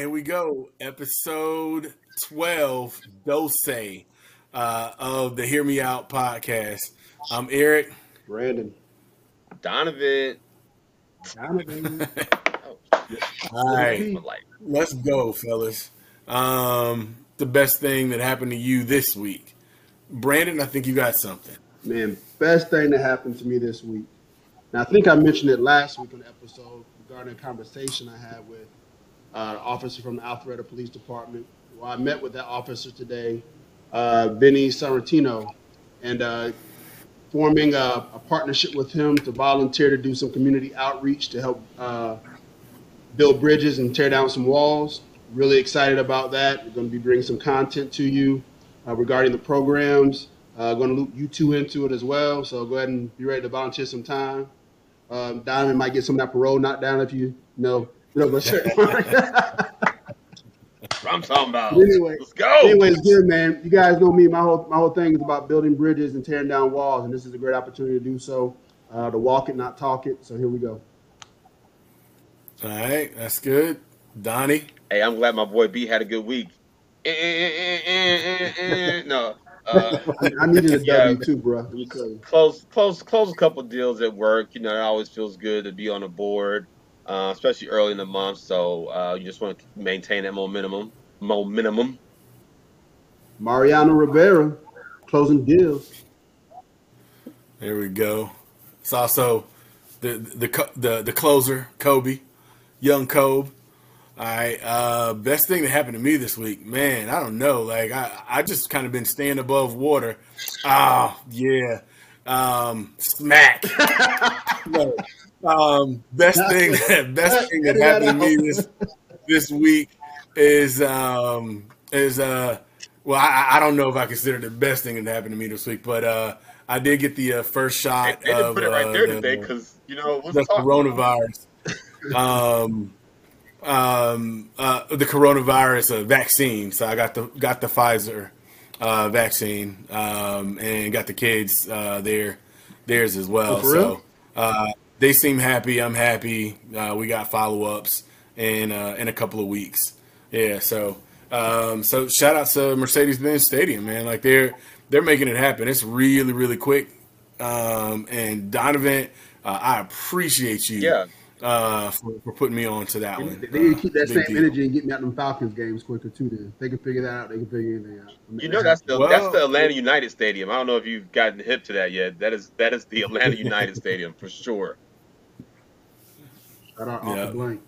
right, here we go. Episode 12, Dose uh, of the Hear Me Out podcast. I'm Eric. Brandon. Donovan. Donovan. All right, let's go, fellas. Um, the best thing that happened to you this week. Brandon, I think you got something. Man, best thing that happened to me this week. Now, I think I mentioned it last week on the episode regarding a conversation I had with uh, officer from the Alpharetta Police Department. Well, I met with that officer today, uh, Vinny Sorrentino, and uh, forming a, a, partnership with him to volunteer to do some community outreach to help uh, build bridges and tear down some walls. Really excited about that. We're going to be bringing some content to you uh, regarding the programs. Uh, going to loop you two into it as well. So go ahead and be ready to volunteer some time. Um, Diamond might get some of that parole knocked down if you, you know no, but sure. I'm talking about. anyway, let's go. Anyways, good man. You guys know me. My whole my whole thing is about building bridges and tearing down walls, and this is a great opportunity to do so. Uh, to walk it, not talk it. So here we go. All right, that's good, Donnie. Hey, I'm glad my boy B had a good week. Eh, eh, eh, no, uh, I needed a yeah, W too, bro. Close, close, close a couple deals at work. You know, it always feels good to be on the board uh, especially early in the month. So uh, you just want to maintain that momentum. Momentum. Mariano Rivera closing deals. There we go. It's also the the the the closer, Kobe, young Kobe. All right. Uh, best thing that happened to me this week, man. I don't know. Like I, I just kind of been staying above water. Ah, oh, yeah. Um, smack. no, um, best thing, best thing that happened to me this this week is um is uh well I, I don't know if I consider the best thing that happened to me this week, but uh I did get the uh, first shot. They, they of, put it right uh, there the, today because you know the coronavirus. um, um, uh, the coronavirus uh, vaccine. So I got the got the Pfizer uh, vaccine um, and got the kids uh, their theirs as well. Oh, so uh, they seem happy. I'm happy. Uh, we got follow ups in uh, in a couple of weeks. Yeah. So um, so shout out to Mercedes Benz Stadium, man. Like they're they're making it happen. It's really really quick. Um, and Donovan, uh, I appreciate you. Yeah. Uh, for, for putting me on to that they, one. They need to keep that same deal. energy and get me out them Falcons games quicker too. Then they can figure that out. They can figure anything out. I mean, you know that's the well, that's the Atlanta United Stadium. I don't know if you've gotten hip to that yet. That is that is the Atlanta United Stadium for sure. Shout out yeah. Blank.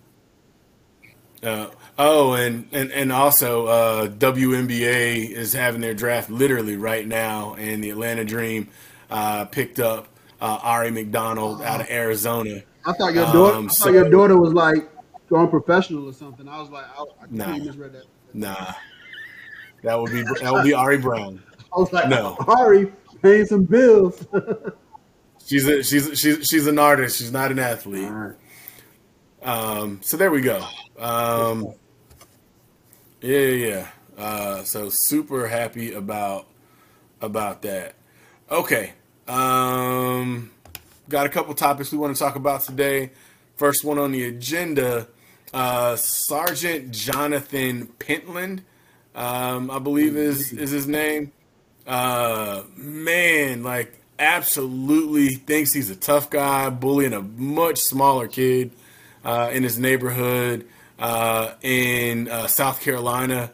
Uh, oh, and, and, and also uh, WNBA is having their draft literally right now, and the Atlanta Dream uh, picked up uh, Aari McDonald out of Arizona. I thought your daughter, um, I thought your daughter was like going professional or something. I was like, I, I nah, misread that. Nah, that would be that would be Ari Brown. I was like, no, Ari paying some bills. she's a, she's she's she's an artist. She's not an athlete. Um, so there we go. Um, yeah, yeah. Uh, so super happy about about that. Okay. Um, got a couple topics we want to talk about today. First one on the agenda: uh, Sergeant Jonathan Pentland, um, I believe is is his name. Uh, man, like absolutely thinks he's a tough guy, bullying a much smaller kid uh, in his neighborhood uh, in uh, South Carolina.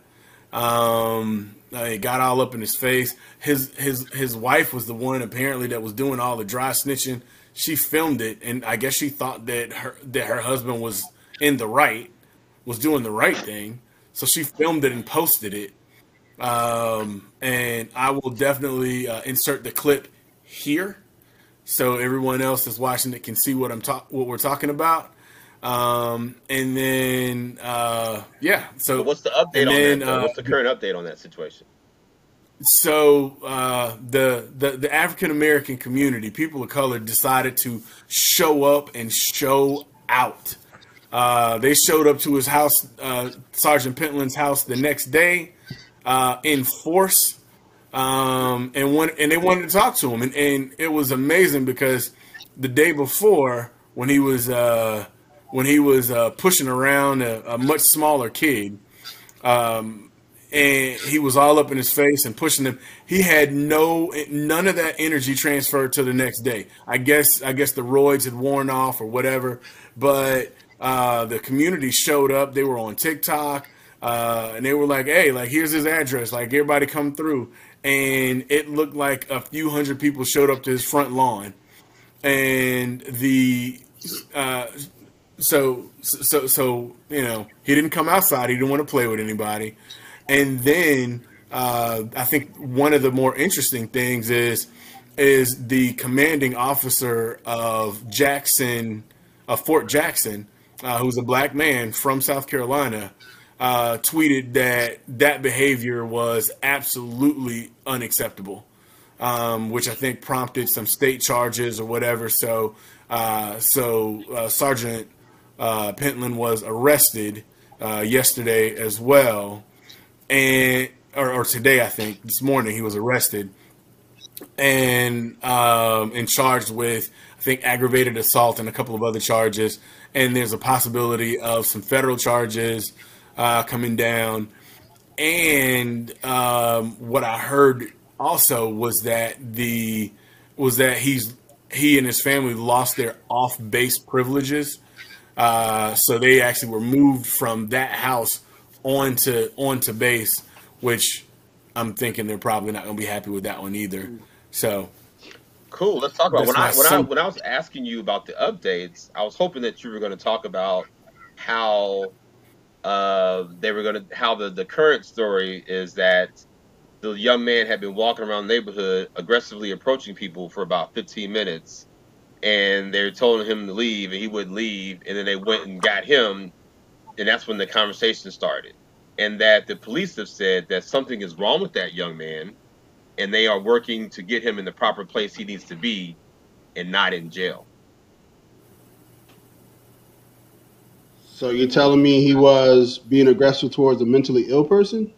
Um, he got all up in his face. His his his wife was the one apparently that was doing all the dry snitching. She filmed it, and I guess she thought that her that her husband was in the right, was doing the right thing. So she filmed it and posted it. Um, and I will definitely uh, insert the clip here, so everyone else that's watching it can see what I'm talk what we're talking about. Um, and then uh, yeah. So what's the update on then, that? Uh, what's the current update on that situation? So uh, the the, the African American community, people of color, decided to show up and show out. Uh, they showed up to his house, uh, Sergeant Pentland's house, the next day uh, in force, um, and one and they wanted to talk to him, and, and it was amazing because the day before when he was uh, when he was uh, pushing around a, a, much smaller kid, um, and he was all up in his face and pushing him. He had no none of that energy transferred to the next day. I guess I guess the roids had worn off or whatever, but uh, the community showed up. They were on TikTok. Uh, and they were like, "Hey, like here's his address. Like everybody come through." And it looked like a few hundred people showed up to his front lawn, and the uh, so so so you know he didn't come outside. He didn't want to play with anybody, and then uh, I think one of the more interesting things is is the commanding officer of Jackson, of Fort Jackson, uh, who's a black man from South Carolina uh, tweeted that that behavior was absolutely unacceptable, um, which I think prompted some state charges or whatever. So, uh, so uh, Sergeant uh, Pentland was arrested uh, yesterday as well, and or, or, today I think this morning he was arrested and um, and charged with I think aggravated assault and a couple of other charges. And there's a possibility of some federal charges uh, coming down. And um, what I heard also was that the was that he's he and his family lost their off base privileges, uh, so they actually were moved from that house onto onto base, which I'm thinking they're probably not going to be happy with that one either. So cool. Let's talk about when I when I when I was asking you about the updates, I was hoping that you were going to talk about how uh, they were going to how the the current story is that the young man had been walking around the neighborhood aggressively approaching people for about 15 minutes and they told him to leave and he wouldn't leave and then they went and got him and that's when the conversation started and that the police have said that something is wrong with that young man and they are working to get him in the proper place he needs to be and not in jail So you're telling me he was being aggressive towards a mentally ill person?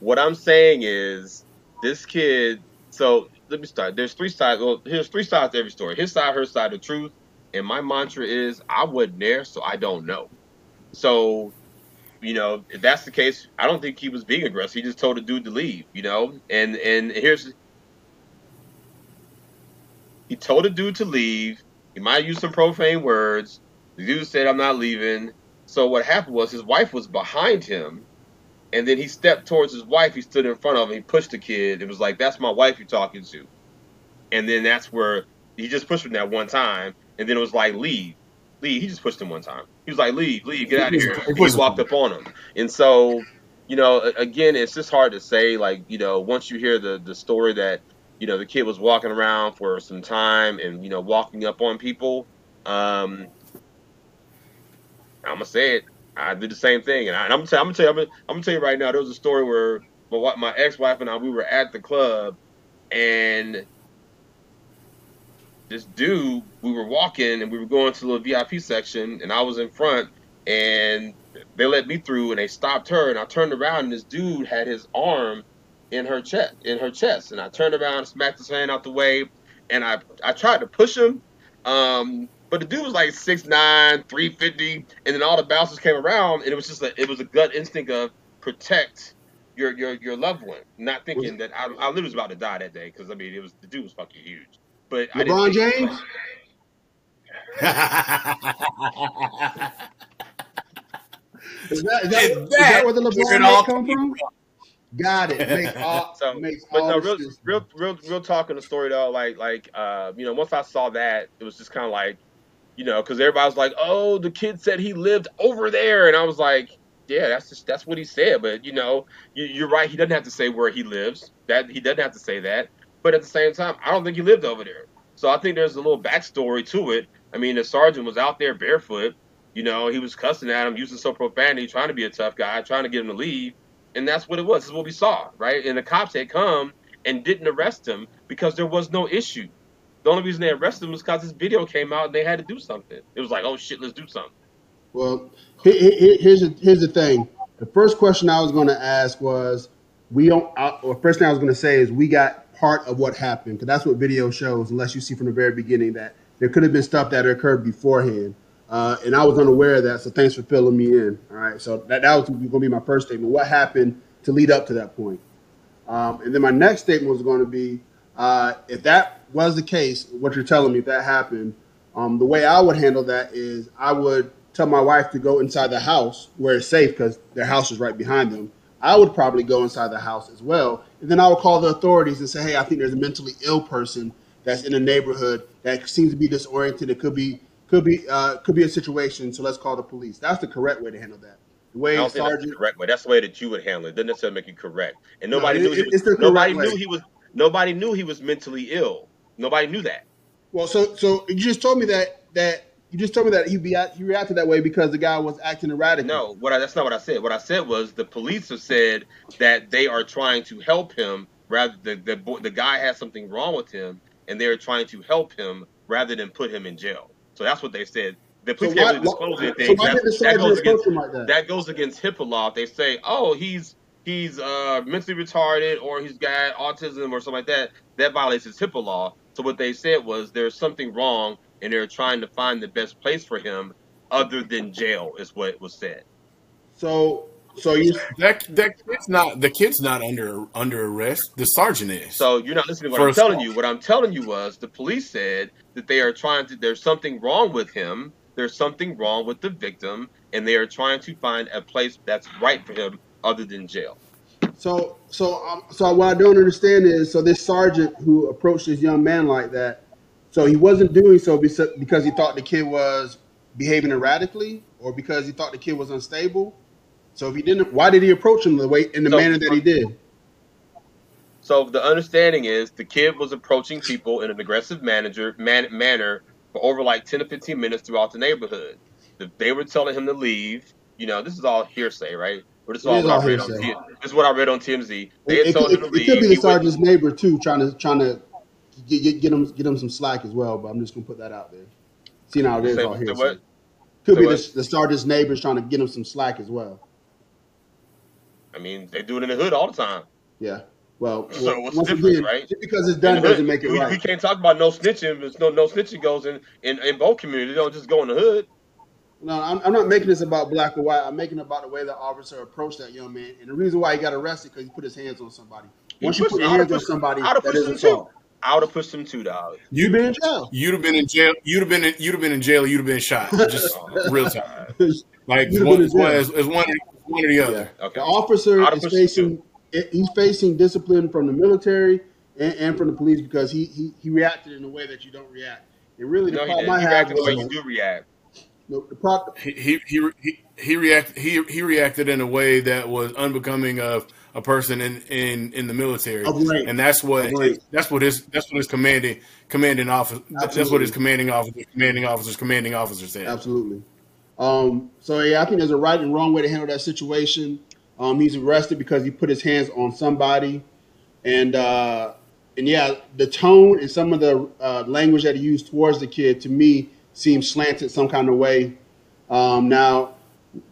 What I'm saying is this kid. So let me start. There's three sides. Well, here's three sides to every story. His side, her side, the truth. And my mantra is, I wasn't there, so I don't know. So, you know, if that's the case, I don't think he was being aggressive. He just told the dude to leave. You know, and and here's he told the dude to leave. He might use some profane words. The dude said, I'm not leaving. So what happened was his wife was behind him. And then he stepped towards his wife. He stood in front of him. He pushed the kid. It was like, that's my wife you're talking to. And then that's where he just pushed him that one time. And then it was like, leave. Leave. He just pushed him one time. He was like, leave, leave, get out of here. He walked up on him. And so, you know, again, it's just hard to say. Like, you know, once you hear the, the story that, you know, the kid was walking around for some time and, you know, walking up on people, um, I'm gonna say it. I did the same thing, and, I, am gonna tell, you, I'm gonna tell you right now. There was a story where my my ex-wife and I we were at the club, and this dude, we were walking and we were going to the VIP section, and I was in front, and they let me through, and they stopped her, and I turned around, and this dude had his arm in her chest, in her chest, and I turned around, smacked his hand out the way, and I I tried to push him, um, but the dude was like 6'9", 350, and then all the bouncers came around, and it was just a it was a gut instinct of protect your your your loved one, not thinking that I, I literally was about to die that day because I mean it was the dude was fucking huge. But LeBron James. is, that, is, that, is that where the LeBron come from? Got it. Makes all, so, makes but no, real, real, real, real talk in the story though. Like, like, uh, you know, once I saw that, it was just kind of like, you know, because everybody was like, "Oh, the kid said he lived over there," and I was like, "Yeah, that's just that's what he said." But you know, you, are right. He doesn't have to say where he lives. That he doesn't have to say that. But at the same time, I don't think he lived over there. So I think there's a little backstory to it. I mean, the sergeant was out there barefoot. You know, he was cussing at him, using some profanity, trying to be a tough guy, trying to get him to leave. And that's what it was. This is what we saw, right? And the cops had come and didn't arrest him because there was no issue. The only reason they arrested him was because this video came out and they had to do something. It was like, oh shit, let's do something. Well, here's a, here's the thing. The first question I was going to ask was, we don't. Or first thing I was going to say is we got part of what happened because that's what video shows. Unless you see from the very beginning that there could have been stuff that occurred beforehand. Uh, and I was unaware of that, so thanks for filling me in. All right, so that, that was going to be my first statement. What happened to lead up to that point? Um, and then my next statement was going to be uh, if that was the case, what you're telling me, if that happened, um, the way I would handle that is I would tell my wife to go inside the house where it's safe because their house is right behind them. I would probably go inside the house as well. And then I would call the authorities and say, hey, I think there's a mentally ill person that's in the neighborhood that seems to be disoriented. It could be could be uh, could be a situation. So let's call the police. That's the correct way to handle that. The way think that's the Sergeant, correct way. That's the way that you would handle it. Doesn't necessarily make you correct. And No, nobody it- knew he was, it's the correct nobody way. knew he was nobody knew he was mentally ill. Nobody knew that. well, so so you just told me that that you just told me that he be he reacted that way because the guy was acting erratic. No, what I, that's not what I said. What I said was the police have said that they are trying to help him. Rather, the the, boy, the guy has something wrong with him, and they're trying to help him rather than put him in jail. So that's what they said. The So police why, can't really disclose anything. so That, that goes against like that? that goes against HIPAA law. If they say, "Oh, he's he's uh, mentally retarded or he's got autism or something like that," that violates his HIPAA law. So what they said was there's something wrong, and they're trying to find the best place for him other than jail, is what was said. So so you That that kid's not the kid's not under under arrest. The sergeant is. So you're not listening to what For I'm telling assault. you. What I'm telling you was the police said that they are trying to. There's something wrong with him. There's something wrong with the victim, and they are trying to find a place that's right for him other than jail. So, so, um, so what I don't understand is, so this sergeant who approached this young man like that, so he wasn't doing so because he thought the kid was behaving erratically, or because he thought the kid was unstable. So if he didn't, why did he approach him the way in the So- manner that he did? So the understanding is the kid was approaching people in an aggressive manager man, manner for over like 10 to 15 minutes throughout the neighborhood. The, they were telling him to leave. You know, this is all hearsay, right? Or this is all is what all I read on hearsay. T- this is what I read on TMZ. They It, had it, told could- him to it leave. could be the sergeant's neighbor too, trying to trying to get, get, get him get him some slack as well. But I'm just gonna put that out there. See now it is all hearsay. what? Could be what? the, the sergeant's neighbors trying to get him some slack as well. I mean, they do it in the hood all the time. Yeah. Well, So what's the difference, again, right? just because it's done doesn't make it we, right. we can't talk about no snitching. There's no no snitching goes in in, in both communities. They don't just go in the hood. No, I'm, I'm not making this about black or white. I'm making it about the way the officer approached that young man, and the reason why he got arrested because he put his hands on somebody. He Once you pushed- put your I'd have hands on pushed- somebody, I'd have that pushed is him assault. I would have pushed him two dollars. You'd been in jail. You'd have been in jail. You'd have been in, you'd have been in jail. You'd have been shot. Just real time. Like one, been it's one, jail. it's, it's one, one or the other. Okay. The officer is facing eh, he's facing discipline from the military and, and from the police because he, he he reacted in a way that you don't react. And really, the No, he problem didn't. I He have reacted the way you do react. No, the pro- He he he he, reacted he he reacted in a way that was unbecoming of a person in in, in the military, and that's what that's what his that's what his commanding commanding officer that's what his commanding officer commanding officers commanding officer said. Absolutely. Um, so yeah, I think there's a right and wrong way to handle that situation. Um, he's arrested because he put his hands on somebody, and uh, and yeah, the tone and some of the uh, language that he used towards the kid to me seems slanted some kind of way. Um, now,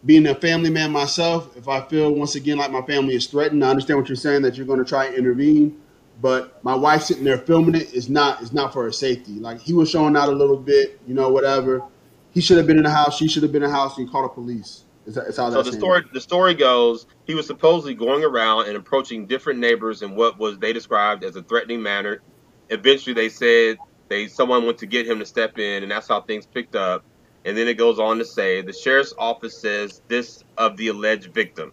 being a family man myself, if I feel once again like my family is threatened, I understand what you're saying that you're going to try and intervene. But my wife sitting there filming it is not is not for her safety. Like he was showing out a little bit, you know, whatever. He should have been in the house. She should have been in the house. And he called the police. Is that, is how So the story the story goes he was supposedly going around and approaching different neighbors in what was they described as a threatening manner. Eventually they said they someone went to get him to step in and that's how things picked up. And then it goes on to say the sheriff's office says this of the alleged victim.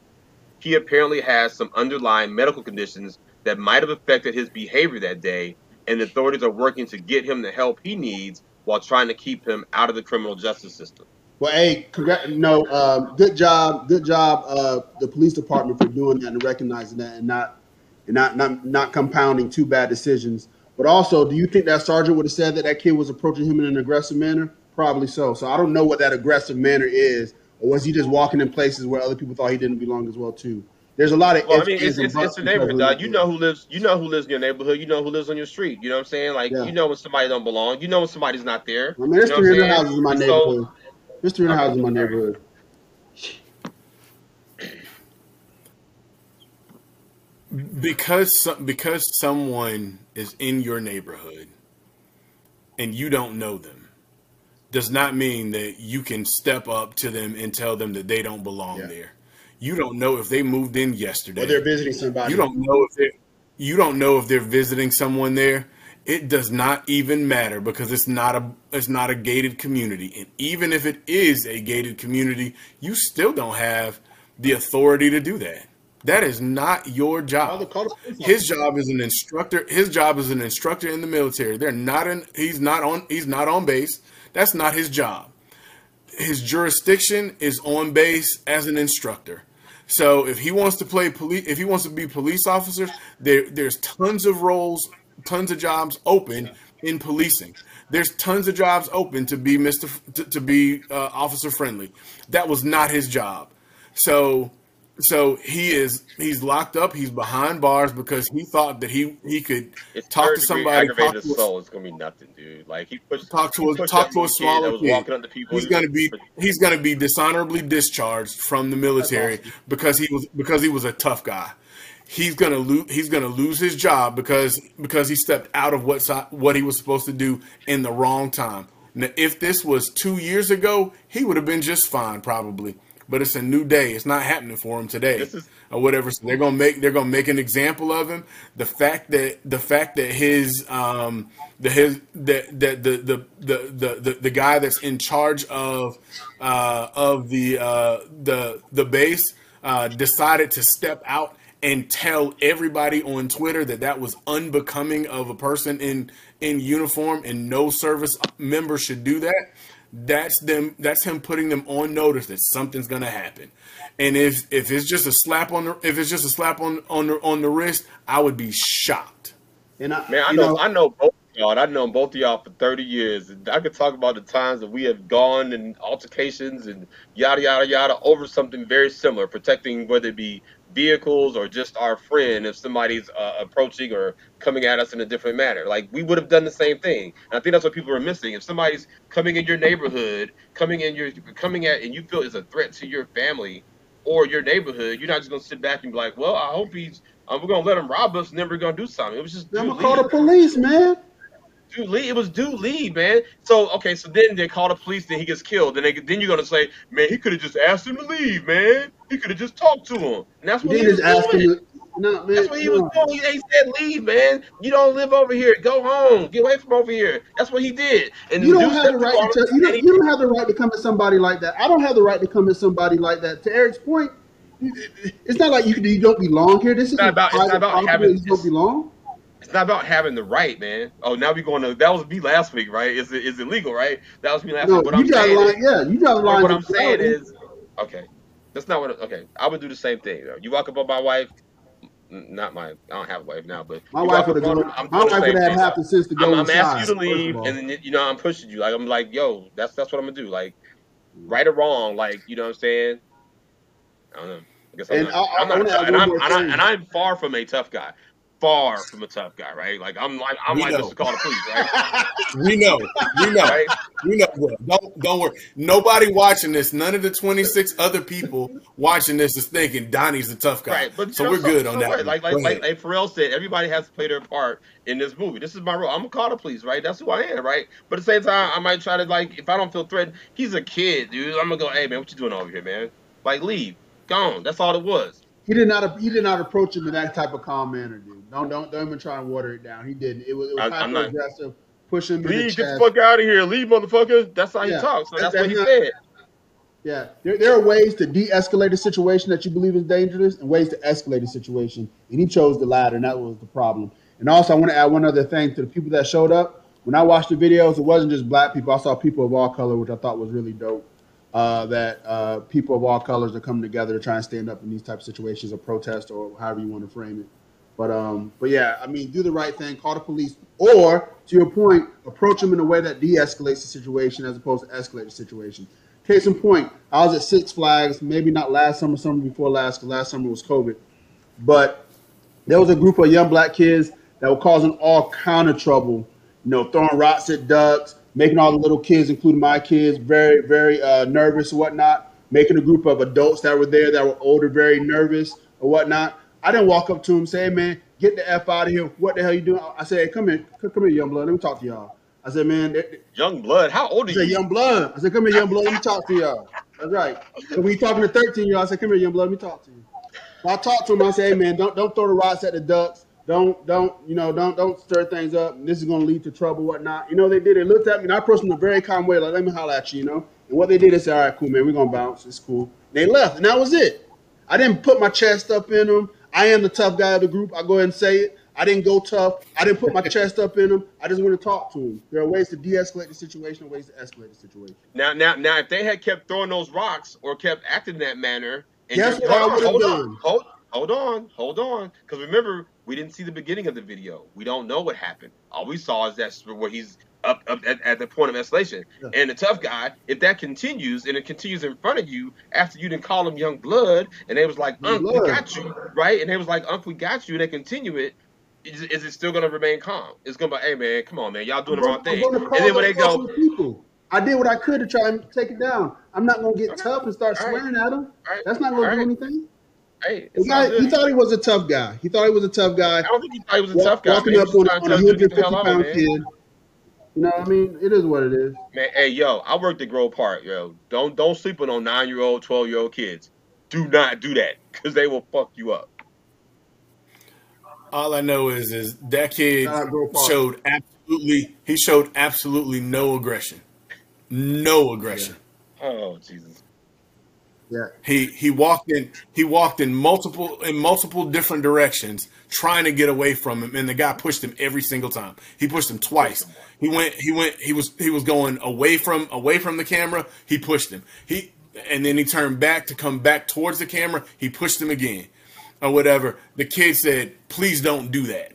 He apparently has some underlying medical conditions that might have affected his behavior that day, and the authorities are working to get him the help he needs while trying to keep him out of the criminal justice system. Well, hey, congrat- no, um, good job, good job, uh, the police department for doing that and recognizing that, and not, and not, not, not compounding two bad decisions. But also, do you think that sergeant would have said that that kid was approaching him in an aggressive manner? Probably so. So I don't know what that aggressive manner is, or was he just walking in places where other people thought he didn't belong as well too? There's a lot of Well, I ifs, mean, it's, it's, it's a neighborhood, dog. that You know who lives. You know who lives in your neighborhood. You know who lives on your street. You know what I'm saying? Like Yeah. you know when somebody don't belong. You know when somebody's not there. I mean, there's you know what I'm 300 houses in my And so- neighborhood. There's 300 houses in my neighborhood. because because someone is in your neighborhood and you don't know them does not mean that you can step up to them and tell them that they don't belong Yeah. there. You don't know if they moved in yesterday. Or they're visiting somebody. You don't know if they you don't know if they're visiting someone there. It does not even matter because it's not a it's not a gated community. And even if it is a gated community, you still don't have the authority to do that. That is not your job. the- call the police His job is an instructor. His job is an instructor in the military. They're not in. He's not on. He's not on base. That's not his job. His jurisdiction is on base as an instructor. So if he wants to play police, if he wants to be police officers, there there's tons of roles, tons of jobs open in policing. There's tons of jobs open to be Mister to, to be uh, officer friendly. That was not his job. So so he is he's locked up. He's behind bars because he thought that he he could It's talk to somebody, talk aggravated to a- assault. It's gonna be nothing, dude. Like he pushed, talk to a talk to a smaller kid. walking up to people. He's gonna be he's gonna be dishonorably discharged from the military awesome. because he was because he was a tough guy. He's gonna lose he's gonna lose his job because because he stepped out of what what he was supposed to do in the wrong time. Now, if this was two years ago, he would have been just fine probably. But it's a new day. It's not happening for him today is- or whatever. So they're gonna make they're gonna make an example of him. The fact that the fact that his um the his that that the the, the the the the guy that's in charge of uh of the uh the the base uh decided to step out and tell everybody on Twitter that that was unbecoming of a person in in uniform and no service member should do that that's them that's him putting them on notice that something's gonna happen and if if it's just a slap on the if it's just a slap on on the on the wrist i would be shocked And I, Man, I you know, I know both of y'all. I've known both of y'all for 30 years. And I could talk about the times that we have gone in altercations and yada, yada, yada over something very similar, protecting whether it be vehicles or just our friend if somebody's uh, approaching or coming at us in a different manner. Like, we would have done the same thing. And I think that's what people are missing. If somebody's coming in your neighborhood, coming in your, coming at, and you feel is a threat to your family or your neighborhood, you're not just going to sit back and be like, well, I hope he's, uh, we're going to let him rob us and then we're going to do something. It was just, I'm gonna call the police, man. Leave. It was dude leave, man. So okay, so then they call the police, then he gets killed. Then they then you're gonna say, man, he could have just asked him to leave, man. He could have just talked to him, and that's what he didn't was doing. him. No, man. That's what he no. was doing. He, he said, "Leave, man. You don't live over here. Go home. Get away from over here." That's what he did. And You don't have the right to tell, you, don't, you don't have the right to come at somebody like that. I don't have the right to come at somebody like that. To Eric's point, it's not like you you don't belong here. This is not about- it's not about having- you don't belong. It's not about having the right, man. Oh, now we going to that was me last week, right? Is it is illegal, right? That was me last No, week. What you I'm got saying line. is, Yeah, you got line. what I'm saying is, okay, that's not what. Okay, I would do the same thing. You walk up on my wife, not my. I don't have a wife now, but my wife would have on gone. I'm My wife would have half the to I'm, I'm asking you to leave, and then you know I'm pushing you. Like I'm like, yo, that's that's what I'm gonna do. Like, right or wrong, like you know what I'm saying. I don't know. I guess I'm And not. I- I'm not and I'm and, I, and I'm far from a tough guy. Far from a tough guy, right? Like I'm like I'm We like know. just to call the police, right? we know we know right? we know bro. don't don't worry nobody watching this none of the 26 other people watching this is thinking donnie's the tough guy Right, but so you know, we're good on so that what? Like, Go like, like, like Pharrell said, everybody has to play their part in this movie. This is my role. I'm gonna call the police, right? That's who I am, right? But at the same time, I might try to like, if I don't feel threatened, he's a kid, dude. I'm gonna go, hey man, what you doing over here, man? Like, leave, gone. That's all it was. He did not. He did not approach him in that type of calm manner, dude. Don't don't don't even try and water it down. He didn't. It was, it was not- hyper aggressive. Push him Leave, get the fuck out of here, leave, motherfucker. That's how he talks. So that's That's what he not- said. Yeah, there, there are ways to de-escalate a situation that you believe is dangerous, and ways to escalate a situation. And he chose the latter, and that was the problem. And also, I want to add one other thing to the people that showed up. When I watched the videos, it wasn't just black people. I saw people of all color, which I thought was really dope. Uh, that uh, people of all colors are coming together to try and stand up in these type of situations, or protest, or however you want to frame it. But um, but yeah, I mean, do the right thing, call the police, or to your point, approach them in a way that de-escalates the situation as opposed to escalate the situation. Case in point, I was at Six Flags, maybe not last summer, summer before last, because last summer was COVID. But there was a group of young black kids that were causing all kind of trouble, you know, throwing rocks at ducks, making all the little kids, including my kids, very, very uh, nervous and whatnot, making a group of adults that were there that were older very nervous or whatnot. I didn't walk up to him say, hey, man, get the F out of here. What the hell you doing? I said, hey, come here, come here, young blood. Let me talk to y'all. I said, man, they, Young blood. How old are you? I said, you? young blood. I said, come here, young blood. Let me talk to y'all. That's right. So when you talking to 13 year old, I said, come here, young blood. Let me talk to you. So I talked to him. I said, hey man, don't don't throw the rocks at the ducks. Don't don't you know don't don't stir things up. This is gonna lead to trouble, whatnot. You know they did. They looked at me and I approached them in a very calm way, like let me holler at you, you know. And what they did, they said, all right, cool, man, we're gonna bounce. It's cool. They left, and that was it. I didn't put my chest up in them. I am the tough guy of the group. I go ahead and say it. I didn't go tough. I didn't put my chest up in them. I just want to talk to them. There are ways to de-escalate the situation, ways to escalate the situation. Now, now, now, if they had kept throwing those rocks or kept acting in that manner, and Guess just, what I hold, on, hold on, hold, hold on, hold on, because remember, we didn't see the beginning of the video. We don't know what happened. All we saw is that's where he's up, up at, at the point of escalation. Yeah. And the tough guy, if that continues and it continues in front of you after you didn't call him young blood, and they was like, Unc, we got you, right? And they was like, Unc, we got you, and they continue it. Is, is it still gonna remain calm? It's gonna be, hey man, come on, man, y'all doing the wrong I'm thing. And then when they go, people. I did what I could to try and take it down. I'm not gonna get tough and start All right. swearing at him. right, That's not gonna all do right, anything. hey, it's guy, he thought he was a tough guy. He thought he was a tough guy. I don't think he thought he was a tough guy. walking man. up on, a- trying on a to tell you to get the 150 hell out of pound kid. Man. You know what I mean? It is what it is. Man, hey, yo, I worked at Grove Park, yo. Don't don't sleep on no nine year old, twelve year old kids. Do not do that because they will fuck you up. All I know is is that kid Shout out Grove Park. showed absolutely he showed absolutely no aggression. No aggression. Oh Jesus. Yeah. He he walked in he walked in multiple in multiple different directions trying to get away from him and the guy pushed him every single time. He pushed him twice. He went he went he was he was going away from away from the camera, he pushed him. He and then he turned back to come back towards the camera, he pushed him again. Or whatever. The kid said, "Please don't do that."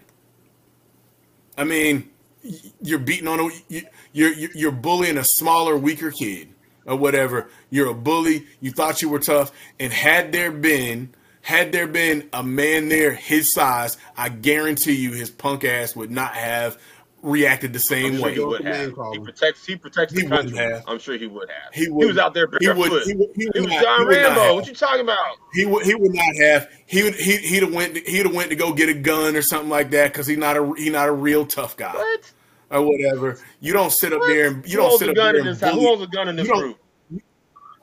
I mean, you're beating on a you're you're you're bullying a smaller, weaker kid or whatever. You're a bully. You thought you were tough, and had there been had there been a man there his size, I guarantee you his punk ass would not have reacted the I'm same sure way. he would have. He protects. He protects He the wouldn't country. have. I'm sure he would have. He He, was out there He would. barefoot. He would. He would, He was not, John he would not Rambo. have. What you talking about? He would he would not have he would he he'd have went he'd have went to go get a gun or something like that because he's not a he not a real tough guy What? Or whatever. You don't sit up What? there and you Who don't owns sit a up gun there in and this house? Who bully. owns a gun in this You don't- group?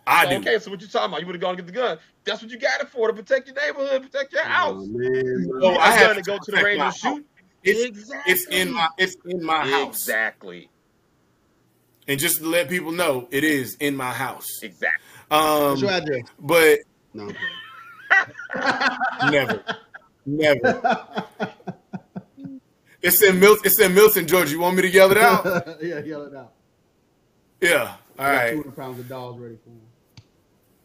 I do. okay, so what you talking about? You would have gone and get the gun. That's what you got it for to protect your neighborhood, protect your Oh, house. man. Oh, I got a have gun to go to the protect range and shoot. It's exactly. it's in my it's in my house. Exactly. And just to let people know, it is in my house. Exactly. What's your Um, address? but No. never, never. It's in Milton. It's in Milton, Georgia. You want me to yell it out? yeah, yell it out. Yeah. All I got right. 200 pounds of dogs ready for him.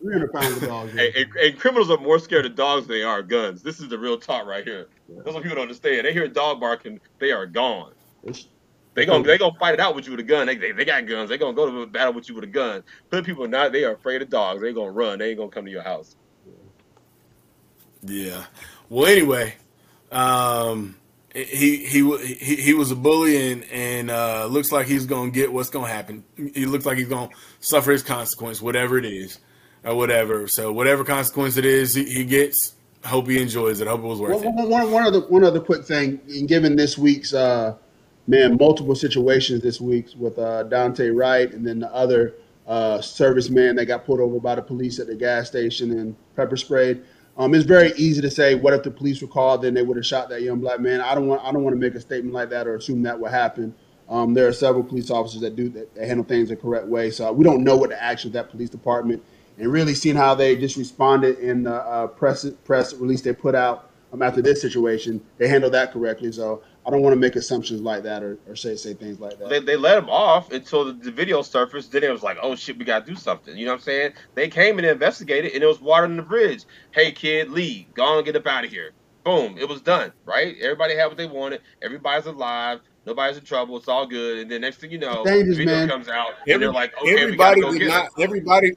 300 pounds of dogs. And, Ready. and, and criminals are more scared of dogs than they are guns. This is the real talk right here. That's what people don't understand. They hear a dog barking, they are gone. It's- They gonna they gonna fight it out with you with a gun. They, they, they got guns. They gonna go to a battle with you with a gun. But people not. They are afraid of dogs. They gonna run. They ain't gonna come to your house. Yeah. Well, anyway, um, he he he he was a bully, and and uh, looks like he's gonna get what's gonna happen. He looks like he's gonna suffer his consequence, whatever it is, or whatever. So whatever consequence it is he, he gets, hope he enjoys it. Hope it was worth One, it. one, one, other one other quick thing. In given this week's uh, man, multiple situations this week with uh, Daunte Wright and then the other uh, serviceman that got pulled over by the police at the gas station and pepper sprayed. Um, it's very easy to say, what if the police were called, then they would have shot that young black man. I don't want I don't want to make a statement like that or assume that would happen. Um, there are several police officers that do that, that handle things the correct way. So we don't know what the action of that police department and really seeing how they just responded in the uh, press press release they put out um, after this situation, they handled that correctly. So I don't want to make assumptions like that or, or say say things like that. They, they let him off until the, the video surfaced. Then it was like, oh shit, we gotta do something. You know what I'm saying? They came and investigated, and it was water in the bridge. Hey kid, leave. Go on, and get up out of here. Boom, it was done. Right? Everybody had what they wanted. Everybody's alive. Nobody's in trouble. It's all good. And then next thing you know, Dangerous, the video man. comes out, and they're like, okay, we gotta everybody go did get not. him. Everybody,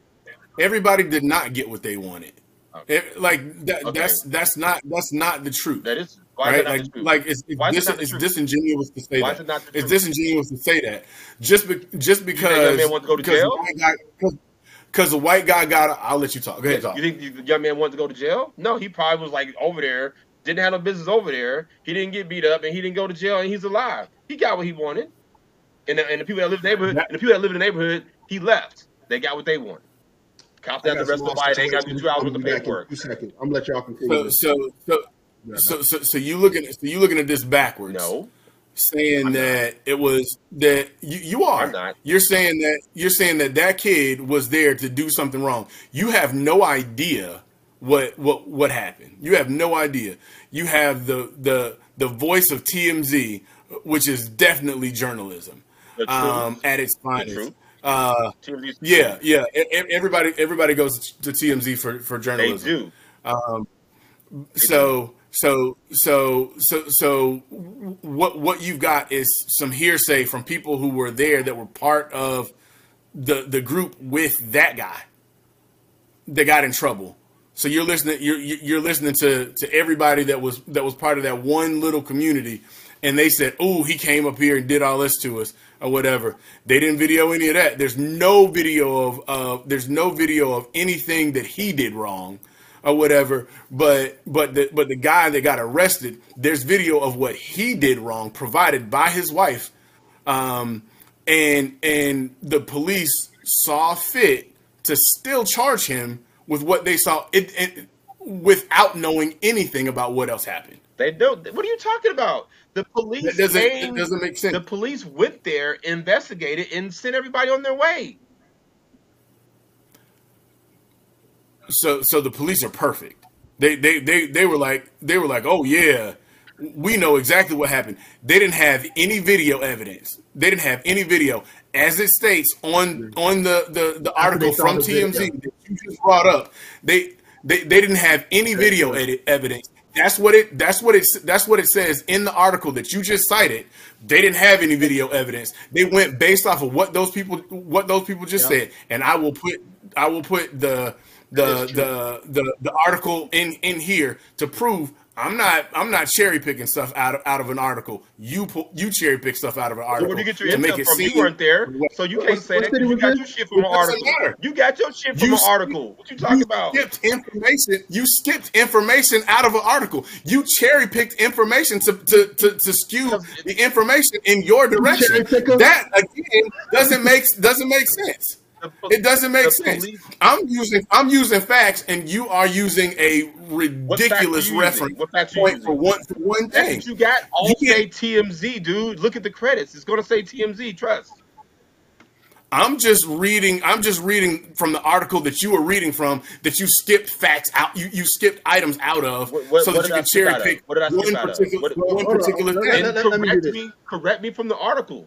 everybody did not get what they wanted. Okay. It- like that, Okay. that's that's not that's not the truth. That is why right? is it not Like, like it's, it's, Why it dis- it's disingenuous to say Why that. is it not It's disingenuous to say that. Just be, just that because young man wanted to go to jail? the white guy- Cause, cause the white guy got. A, I'll let you talk. Go ahead, talk. You think the young man wanted to go to jail? No, he probably was like over there, didn't have no business over there. He didn't get beat up, and he didn't go to jail, and he's alive. He got what he wanted. And the, and the people that live in the neighborhood, and the people that live in the neighborhood, he left. They got what they wanted. Cops I have the rest of the body. They ain't got to do two hours I'll with the be back in paperwork. Two seconds. I'm gonna let y'all continue. So so so So so, so you looking so you looking at this backwards. No, saying I'm not. that it was that you, you are. I'm not. you're saying that you're saying that that kid was there to do something wrong. You have no idea what what what happened. You have no idea. You have the the the voice of TMZ which is definitely journalism um at its finest. uh yeah yeah. Everybody everybody goes to TMZ for for journalism. they do. so so so so so what what you've got is some hearsay from people who were there that were part of the the group with that guy that got in trouble. So you're listening you're you're listening to to everybody that was that was part of that one little community and they said, "Oh, he came up here and did all this to us or whatever." They didn't video any of that. There's no video of uh there's no video of anything that he did wrong or whatever. But but the but the guy that got arrested, there's video of what he did wrong provided by his wife, um, and and the police saw fit to still charge him with what they saw it, it without knowing anything about what else happened. They don't. What are you talking about? The police That doesn't came- it doesn't make sense. The police went there, investigated, and sent everybody on their way. So so the police are perfect. They they they they were like they were like, "Oh yeah, we know exactly what happened." They didn't have any video evidence. They didn't have any video as it states on on the the, the article from the video. TMZ that you just brought up. They they, they didn't have any video edit, evidence. That's what it that's what it that's what it says in the article that you just cited. They didn't have any video evidence. They went based off of what those people what those people just Yeah. said. And I will put I will put the the That is true. the the the article in in here to prove I'm not I'm not cherry picking stuff out of out of an article. You pu- you cherry pick stuff out of an So article where do you get your intel from? You weren't there, so you can't say that. You got your shit from an article. You got your shit from You an article. What you talking you about? skipped information. You skipped information out of an article. You cherry picked information to, to, to, to skew the information in your direction. That again doesn't make doesn't make sense. The po- It doesn't make sense. I'm using I'm using facts, and you are using a ridiculous you reference What facts point using? for one for one thing. what you got. All You say TMZ, dude. Look at the credits. It's gonna say TMZ. Trust. I'm just reading. I'm just reading from the article that you were reading from. That you skipped facts out. You you skipped items out of What- what- so that you I can cherry out of? pick What did I skip one particular What- one Hold on, particular let- thing. let- let correct me, correct me from the article.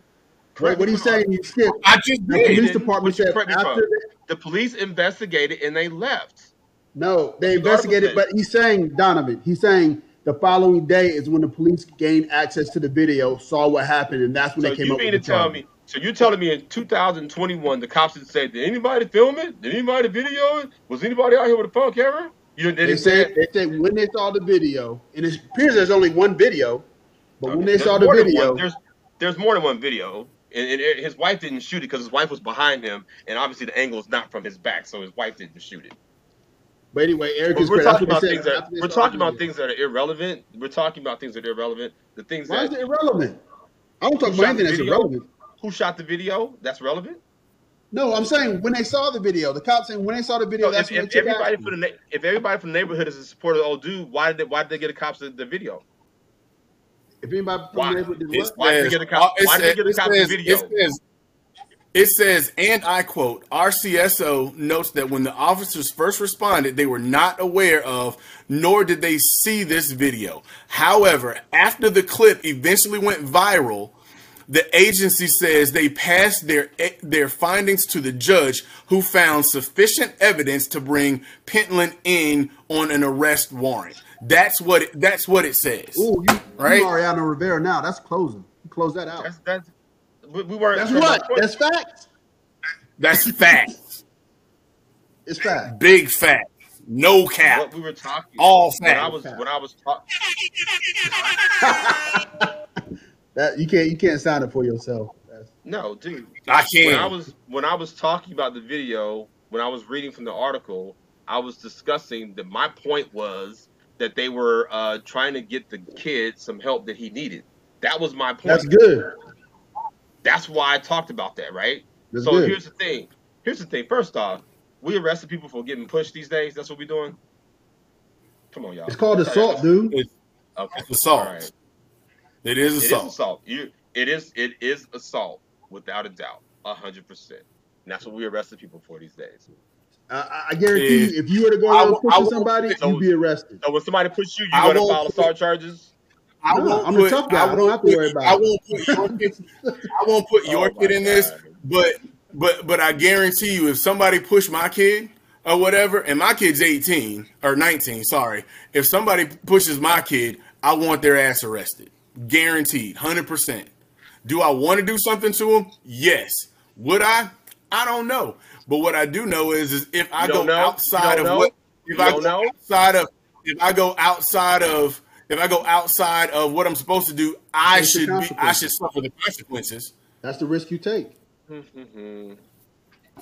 Wait, what are you saying? You skipped. I just The did. police department said after. The police investigated and they left. No, they The investigated, but he's saying Donovan. He's saying the following day is when the police gained access to the video, saw what happened, and that's when So they came you up mean with to the tell me? So you're telling me in 2021 the cops would say, "Did anybody film it? Did anybody video it? Was anybody out here with a phone camera?" You They didn't said they said when they saw the video, and it appears there's only one video, but when they saw the video, one- there's there's more than one video, and, and it- his wife didn't shoot it because his wife was behind him, and obviously the angle is not from his back, so his wife didn't shoot it. but anyway, Eric But is we're talking about That's what they things said that we're talking about things that are irrelevant. We're talking about things that are irrelevant. The things Why is it irrelevant? I don't talk about anything that's irrelevant. who shot the video that's relevant. No, I'm saying when they saw the video, the cops saying when they saw the video, So that's if, when if everybody action. from the if everybody from the neighborhood is a supporter of the old dude, why did they, why did they get the cops the, the video? If anybody from Why? the neighborhood did It what? Why did they says- get a cop- it why did they get a copy of says- the video? It says, it says, and I quote, RCSO notes that when the officers first responded, they were not aware of, nor did they see this video. However, after the clip eventually went viral, the agency says they passed their eh, their findings to the judge, who found sufficient evidence to bring Pentland in on an arrest warrant. That's what it, that's what it says. Ooh, you, Right? you Mariano Rivera now. That's closing. You close that out. That's that's we, we weren't. That's what? That's facts. That's facts. It's facts. Big facts. No cap. what we were talking. All when I was when I was talking. That you can't you can't sign it for yourself. That's, No, dude. I When I can't. was when I was talking about the video, when I was reading from the article, I was discussing that my point was that they were uh, trying to get the kid some help that he needed. That was my point. that's good. That's why I talked about that, right? That's so good. here's the thing. Here's the thing. First off, we arrested people for getting pushed these days. That's what we're doing. Come on, y'all. It's called assault, dude. Okay. It's assault. All right. It is It is assault. assault. You, it is. It is assault without a doubt, a hundred percent. And that's what we arrested people for these days. I, I guarantee you, if you were to go I around will- I pushing somebody, so- you'd be arrested. So when somebody pushes you, you I gonna file assault charges? I No, won't I'm a tough guy. I don't have to worry about I it. won't put your kid. I won't put oh your Oh kid in this. But but but I guarantee you, if somebody push my kid or whatever, and my kid's eighteen or nineteen, sorry, if somebody pushes my kid, I want their ass arrested, guaranteed, hundred percent. Do I want to do something to him? Yes. Would I? I don't know. But what I do know is, is if I go know? outside of know? what, if You I go know? outside of, if I go outside of, if I go outside of what I'm supposed to do, I Face the should be, I should suffer the consequences. That's the risk you take. Mhm.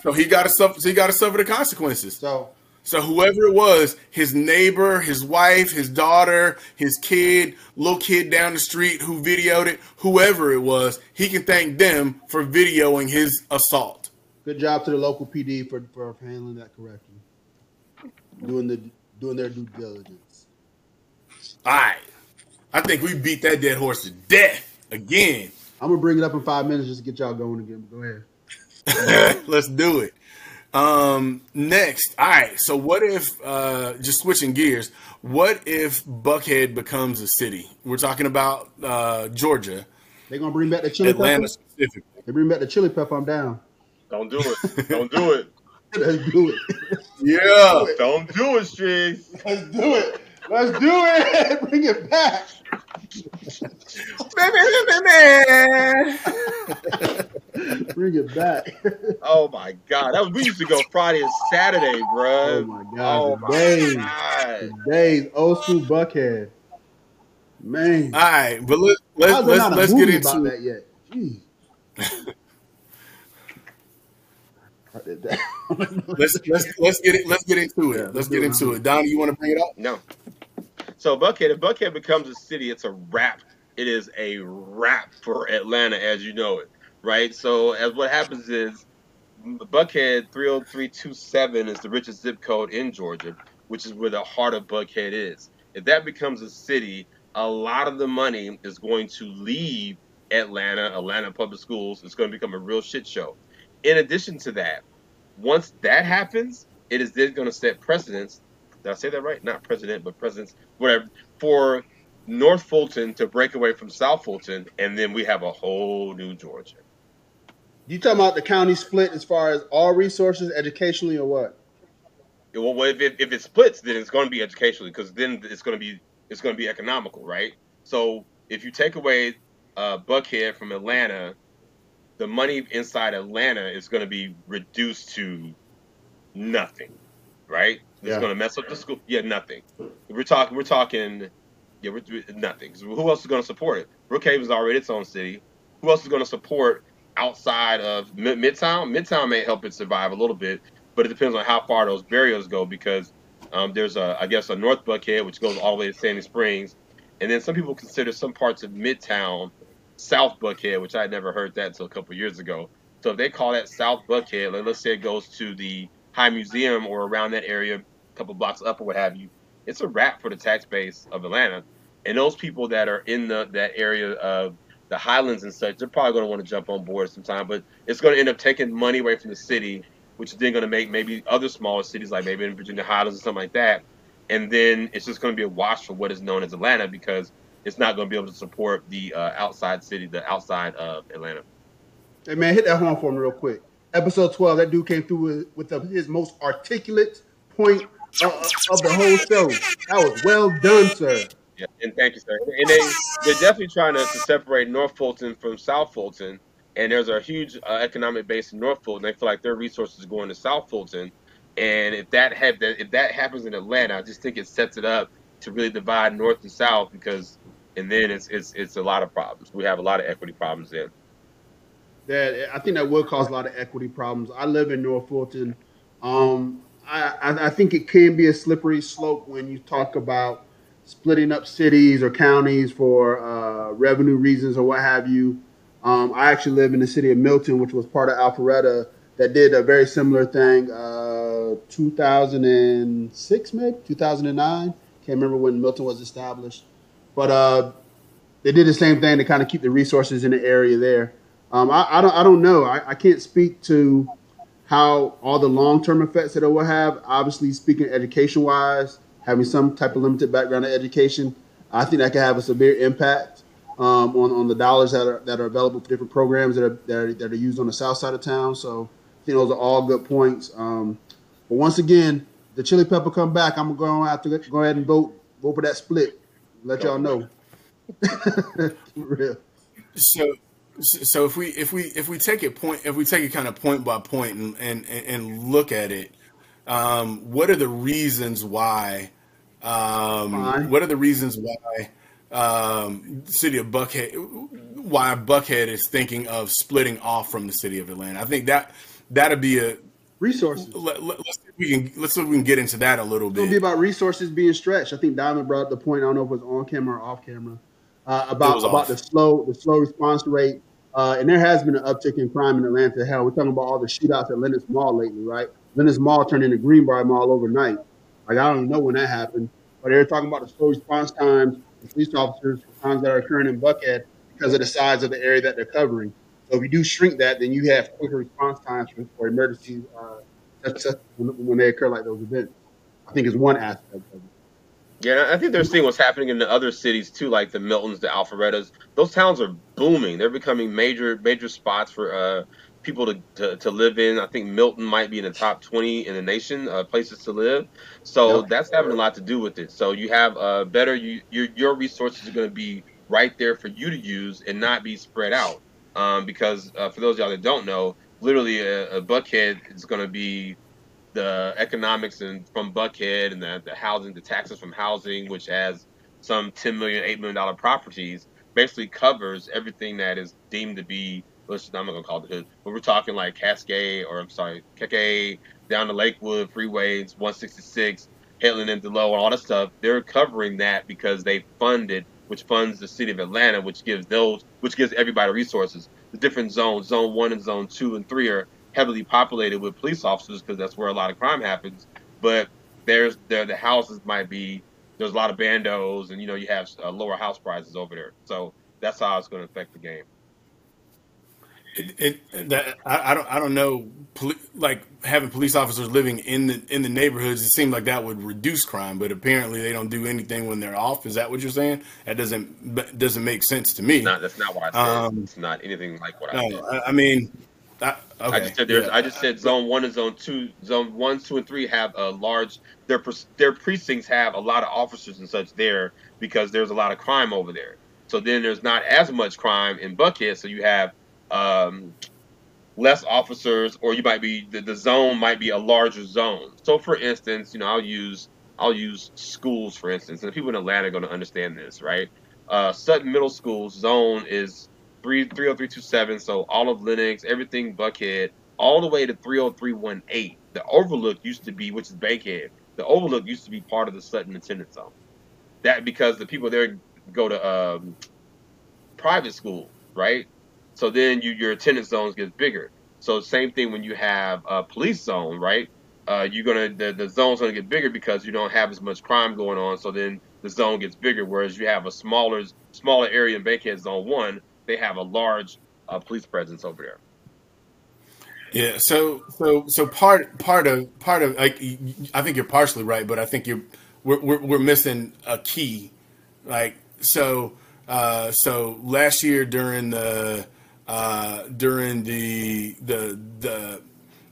So he got to suffer. So he got to suffer the consequences. So So whoever it was, his neighbor, his wife, his daughter, his kid, little kid down the street who videoed it, whoever it was, he can thank them for videoing his assault. good job to the local PD for, for handling that correctly, doing the doing their due diligence. All right. I think we beat that dead horse to death again. I'm gonna bring it up in five minutes just to get y'all going again. Go ahead. Let's do it. Um, next, all right. So, what if uh, just switching gears? What if Buckhead becomes a city? We're talking about uh, Georgia, They're gonna bring back the chili Atlanta pepper. specifically. They bring back the chili pepper. I'm down. Don't do it. Don't do it. Let's do it. Yeah, Don't do it, Streets. Let's do it. Let's do it. bring it back. Bring it back. Oh my God, that was we used to go Friday and Saturday, oh bro. my Oh my oh the days. God. The days. Old school Buckhead. Man. all right. But let, let's let's let's get into that yet? Jeez. Write that let's let's let's get it let's get into it. Let's let's get into it. Don, you want to bring it up? No. So Buckhead, if Buckhead becomes a city, it's a wrap. It is a wrap for Atlanta as you know it, right? So as what happens is Buckhead 30327 is the richest zip code in Georgia, which is where the heart of Buckhead is. If that becomes a city, a lot of the money is going to leave Atlanta, Atlanta public schools. It's going to become a real shit show. In addition to that, once that happens, it is then going to set precedents. Did I say that right? Not president, but presidents, whatever, for North Fulton to break away from South Fulton, and then we have a whole new Georgia. You talking about the county split as far as all resources, educationally, or what? Well, if it, if it splits, then it's going to be educationally because then it's going to be it's going to be economical, right? So if you take away uh, Buckhead from Atlanta, the money inside Atlanta is going to be reduced to nothing, right? It's Yeah. going to mess up the school. Yeah, nothing. We're talking. We're talking. Yeah, we're, we're- nothing. Who else is going to support it? Brookhaven is already its own city. Who else is going to support outside of Mid- Midtown? Midtown may help it survive a little bit, but it depends on how far those barriers go because um, there's a, I guess, a North Buckhead which goes all the way to Sandy Springs, and then some people consider some parts of Midtown South Buckhead, which I had never heard that until a couple years ago. So if they call that South Buckhead, like let's say it goes to the High Museum or around that area, couple blocks up or what have you, it's a wrap for the tax base of Atlanta. And those people that are in the that area of the Highlands and such, they're probably going to want to jump on board sometime. But it's going to end up taking money away from the city, which is then going to make maybe other smaller cities like maybe in Virginia Highlands or something like that. And then it's just going to be a wash for what is known as Atlanta because it's not going to be able to support the uh, outside city, the outside of Atlanta. Hey man, hit that horn for me real quick. Episode twelve, that dude came through with, with the, his most articulate point of, of the whole show. That was well done, sir. Yeah, and thank you, sir. And they they're definitely trying to, to separate North Fulton from South Fulton. And there's a huge uh, economic base in North Fulton. They feel like their resources are going to South Fulton. And if that have that if that happens in Atlanta, I just think it sets it up to really divide North and South because and then it's it's it's a lot of problems. We have a lot of equity problems there. That I think that will cause a lot of equity problems. I live in North Fulton. Um, I, I, think it can be a slippery slope when you talk about splitting up cities or counties for uh, revenue reasons or what have you. Um, I actually live in the city of Milton, which was part of Alpharetta, that did a very similar thing. Uh, 2006, maybe 2009. Can't remember when Milton was established, but uh, they did the same thing to kind of keep the resources in the area there. Um, I, I, don't, I don't know. I, I can't speak to how all the long term effects that it will have. Obviously, speaking education wise, having some type of limited background in education, I think that could have a severe impact um, on, on the dollars that are that are available for different programs that are, that are, that are used on the south side of town. So I think those are all good points. Um, but once again, the chili pepper come back. I'm gonna go have to go ahead and vote vote for that split. Let y'all know. real. So so if we if we if we take it point if we take it kind of point by point and and, and look at it, um, what are the reasons why? Um, what are the reasons why um, city of Buckhead why Buckhead is thinking of splitting off from the city of Atlanta? I think that that'd be a resources. Let, us see if we can let's see if we can get into that a little bit. It'll be about resources being stretched. I think Diamond brought up the point. I don't know if it was on camera or off camera uh, about about off. the slow the slow response rate. Uh, and there has been an uptick in crime in Atlanta. Hell, we're talking about all the shootouts at Lenox Mall lately, right? Lenox Mall turned into Greenbrier Mall overnight. Like I don't know when that happened, but they're talking about the slow response times for police officers for crimes that are occurring in Buckhead because of the size of the area that they're covering. So if you do shrink that, then you have quicker response times for, for emergency uh, when they occur like those events. I think is one aspect of it. Yeah, I think they're seeing what's happening in the other cities too, like the Miltons, the Alpharettas. Those towns are booming. They're becoming major major spots for uh, people to, to, to, live in. I think Milton might be in the top 20 in the nation, uh, places to live. So yep. that's having a lot to do with it. So you have uh, better, you, your, your resources are going to be right there for you to use and not be spread out. Um, because uh, for those y'all that don't know, literally a, a Buckhead is going to be the economics and from Buckhead and the, the housing, the taxes from housing, which has some $10 million, $8 million properties, basically covers everything that is deemed to be. Let's, I'm not gonna call it hood, but we're talking like Cascade or I'm sorry, Keke, down to Lakewood, freeways, 166, Headland and Delowe, and all that stuff. They're covering that because they funded, which funds the city of Atlanta, which gives those, which gives everybody resources. The different zones, zone one and zone two and three, are heavily populated with police officers because that's where a lot of crime happens. But there's there the houses might be there's a lot of bandos and you know you have uh, lower house prices over there. So that's how it's going to affect the game. It, it, that I, I, don't I don't know poli- like having police officers living in the in the neighborhoods it seemed like that would reduce crime but apparently they don't do anything when they're off is that what you're saying that doesn't doesn't make sense to me not, that's not what I said um, it's not anything like what I no, said I mean I, okay. I just said there's. Yeah. I just said zone one and zone two. Zone one, two, and three have a large. Their their precincts have a lot of officers and such there because there's a lot of crime over there. So then there's not as much crime in Buckhead. So you have um, less officers, or you might be the, the zone might be a larger zone. So for instance, you know, I'll use I'll use schools for instance, and people in Atlanta are going to understand this, right? Uh, Sutton Middle School zone is three three oh three two seven. So all of Lenox, everything Buckhead, all the way to three oh three one eight. The Overlook used to be, which is Bankhead. The Overlook used to be part of the Sutton attendance zone. That because the people there go to um, private school, right? So then you, your attendance zones get bigger. So same thing when you have a police zone, right? Uh, you're gonna the, the zone's gonna get bigger because you don't have as much crime going on. So then the zone gets bigger. Whereas you have a smaller smaller area in Bankhead Zone One, they have a large uh, police presence over there. Yeah, so so so part part of part of like I think you're partially right, but I think you're we're we're, we're missing a key. Like so uh, so last year during the uh, during the the the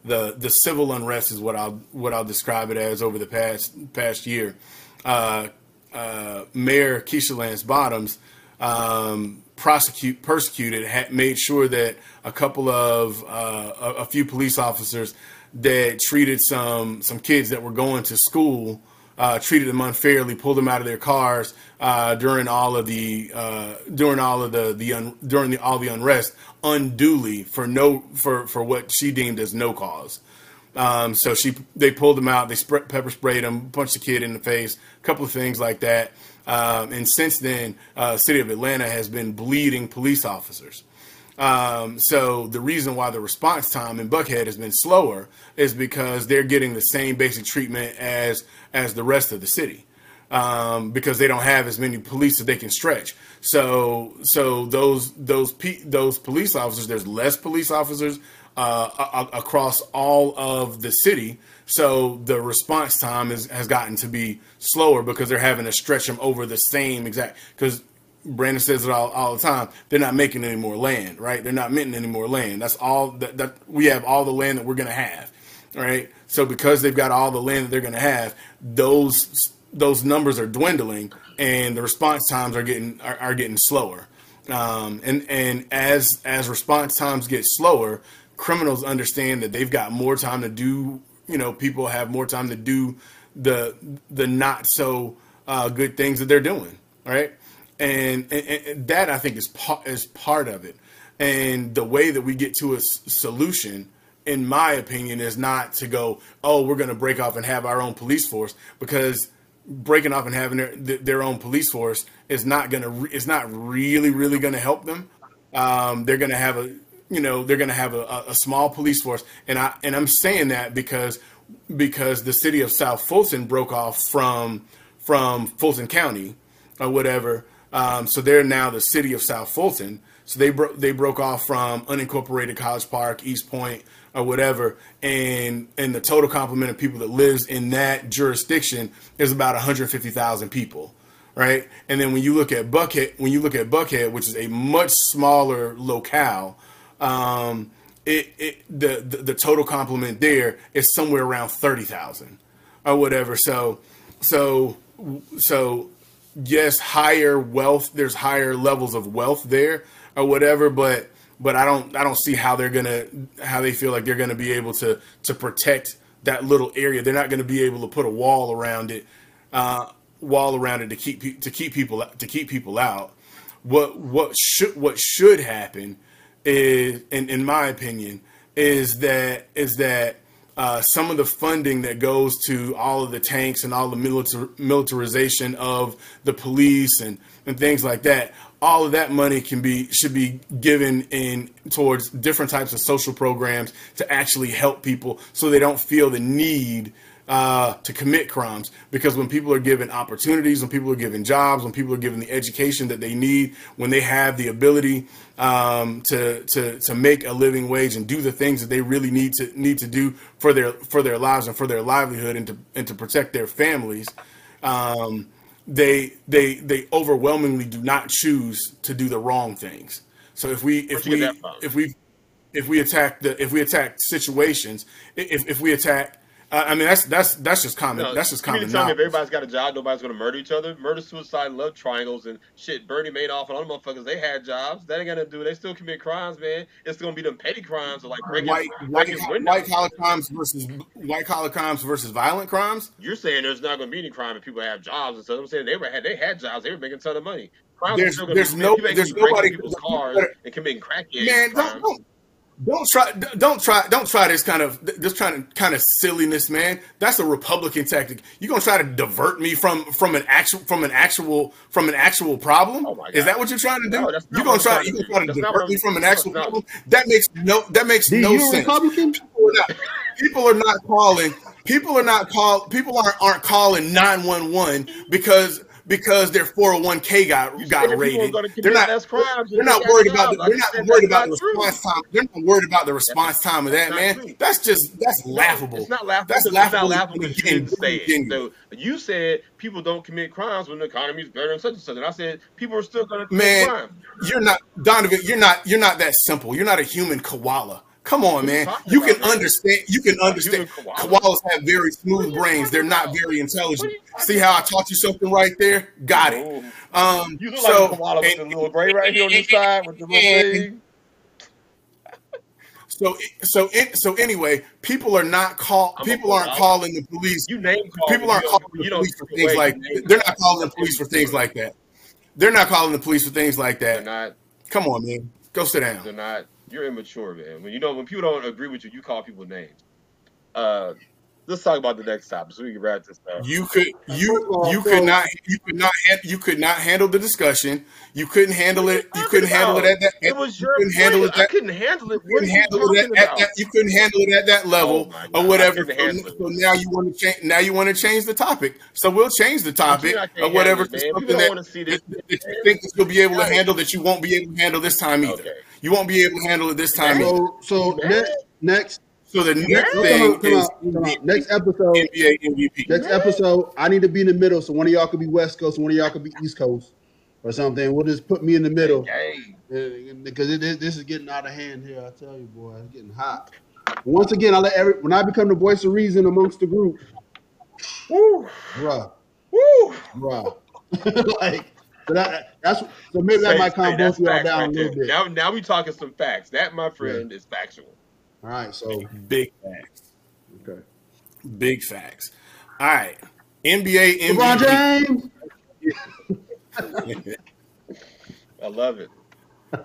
the the civil unrest is what I'll what I'll describe it as over the past past year. Uh, uh, Mayor Keisha Lance Bottoms um, prosecute persecuted had made sure that a couple of uh, a, a, few police officers that treated some some kids that were going to school uh, treated them unfairly, pulled them out of their cars uh, during all of the uh, during all of the the un, during the, all the unrest unduly for no for for what she deemed as no cause. Um, so she they pulled them out, they pepper sprayed them, punched the kid in the face, a couple of things like that. Um, and since then, uh, city of Atlanta has been bleeding police officers. Um, so the reason why the response time in Buckhead has been slower is because they're getting the same basic treatment as as the rest of the city. Um, because they don't have as many police that they can stretch. So, so those those those police officers, there's less police officers uh, across all of the city. So the response time is, has gotten to be slower because they're having to stretch them over the same exact. Because Brandon says it all, all the time. They're not making any more land, right? They're not minting any more land. That's all that, that we have all the land that we're going to have, right? So because they've got all the land that they're going to have, those those numbers are dwindling, and the response times are getting are, are getting slower. Um, and and as as response times get slower, criminals understand that they've got more time to do. You know, people have more time to do the the not so uh, good things that they're doing, right? and, and, and that I think is part is part of it. And the way that we get to a s- solution, in my opinion, is not to go, oh, we're going to break off and have our own police force because breaking off and having their their own police force is not going to re- it's not really really going to help them. Um, they're going to have a you know they're going to have a, a small police force, and I and I'm saying that because because the city of South Fulton broke off from from Fulton County or whatever um, so they're now the city of South Fulton. So they bro- they broke off from unincorporated College Park, East Point, or whatever, and and the total complement of people that lives in that jurisdiction is about 150,000 people, right? And then when you look at Buckhead, when you look at Buckhead, which is a much smaller locale, um, it, it the, the the total complement there is somewhere around 30,000 or whatever. So so so yes, higher wealth. There's higher levels of wealth there or whatever, but but I don't I don't see how they're gonna how they feel like they're gonna be able to to protect that little area. They're not gonna be able to put a wall around it, uh, wall around it to keep to keep people to keep people out. What what should what should happen is, in in my opinion, is that is that uh, some of the funding that goes to all of the tanks and all the militar- militarization of the police and, and things like that all of that money can be should be given in towards different types of social programs to actually help people so they don't feel the need uh, to commit crimes because when people are given opportunities, when people are given jobs, when people are given the education that they need, when they have the ability um, to, to to make a living wage and do the things that they really need to need to do for their for their lives and for their livelihood and to and to protect their families, um, they they they overwhelmingly do not choose to do the wrong things. So if we if we if we if we attack the if we attack situations, if if we attack I mean, that's that's that's just common. No, that's just common. Tell me if everybody's got a job, nobody's going to murder each other. Murder, suicide, love triangles, and shit. Bernie Madoff and all the motherfuckers, they had jobs. That ain't gonna do. They still commit crimes, man. It's going to be them petty crimes, like breaking, white, breaking white, white collar crimes versus white collar crimes versus violent crimes. You're saying there's not going to be any crime if people have jobs and stuff. I'm saying they were had they had jobs, they were making a ton of money. Crimes there's there's no there's nobody people's cars and committing crack. Man, don't, don't don't try don't try don't try this kind of this trying to kind of silliness man. That's a republican tactic. You're gonna try to divert me from from an actual from an actual from an actual problem? Oh is that what you're trying to do? No, you're gonna try you're gonna try to divert me from an actual no, problem? That makes no that makes no sense. Republican? People, are not, people are not calling people are not call people aren't aren't calling 911 because because their 401k got got raided. They're not crimes, they're not worried about the, they're not worried about the response time. They're not worried about the response time of that man. That's just that's laughable. It's not laughable. That's laughable. It's not laughable you didn't say you said people don't commit crimes when the economy is better and such and such. And I said people are still going to commit man, crimes. You're not Donovan. You're not. You're not that simple. You're not a human koala. Come on, man. You can understand. You can understand. Koalas have very smooth brains. They're not very intelligent. See how I taught you something right there? Got it. Um, you look so, like a koala with the little gray right here on the side with the little. So so so anyway, people are not call people aren't calling the police. You name call people aren't calling the police for things like they're not calling the police for things like that. They're not calling the police for things like that. They're not. Come on, man. Go sit down. They're not you're immature, man. When you know when people don't agree with you, you call people names. Uh, let's talk about the next topic so we can wrap this up. You could you you could not you could not you could not handle the discussion. You couldn't handle it. You couldn't handle it at that. It was your couldn't handle it. I couldn't handle it. You couldn't handle it at, at that. You couldn't handle it at that level Oh or whatever. So, so now you want to change. Now you want to change the topic. So we'll change the topic or whatever. Something that, that, that you think that you'll be able to handle that you won't be able to handle this time either. You won't be able to handle it this time so, either. So next next so the next thing come on, come on, is next episode. NBA MVP. Next episode, I need to be in the middle, so one of y'all could be West Coast, one of y'all could be East Coast, or something. We'll just put me in the middle because it is, this is getting out of hand here. I tell you, boy, it's getting hot. Once again, I let every when I become the voice of reason amongst the group. Woo, bruh, woo, bruh. like so that, that's so maybe that might calm both of y'all down right a little bit. Now, now we talking some facts. That, my friend, yeah. is factual. All right, so big facts. Okay. Big facts. All right. NBA MVP. LeBron James. I love it.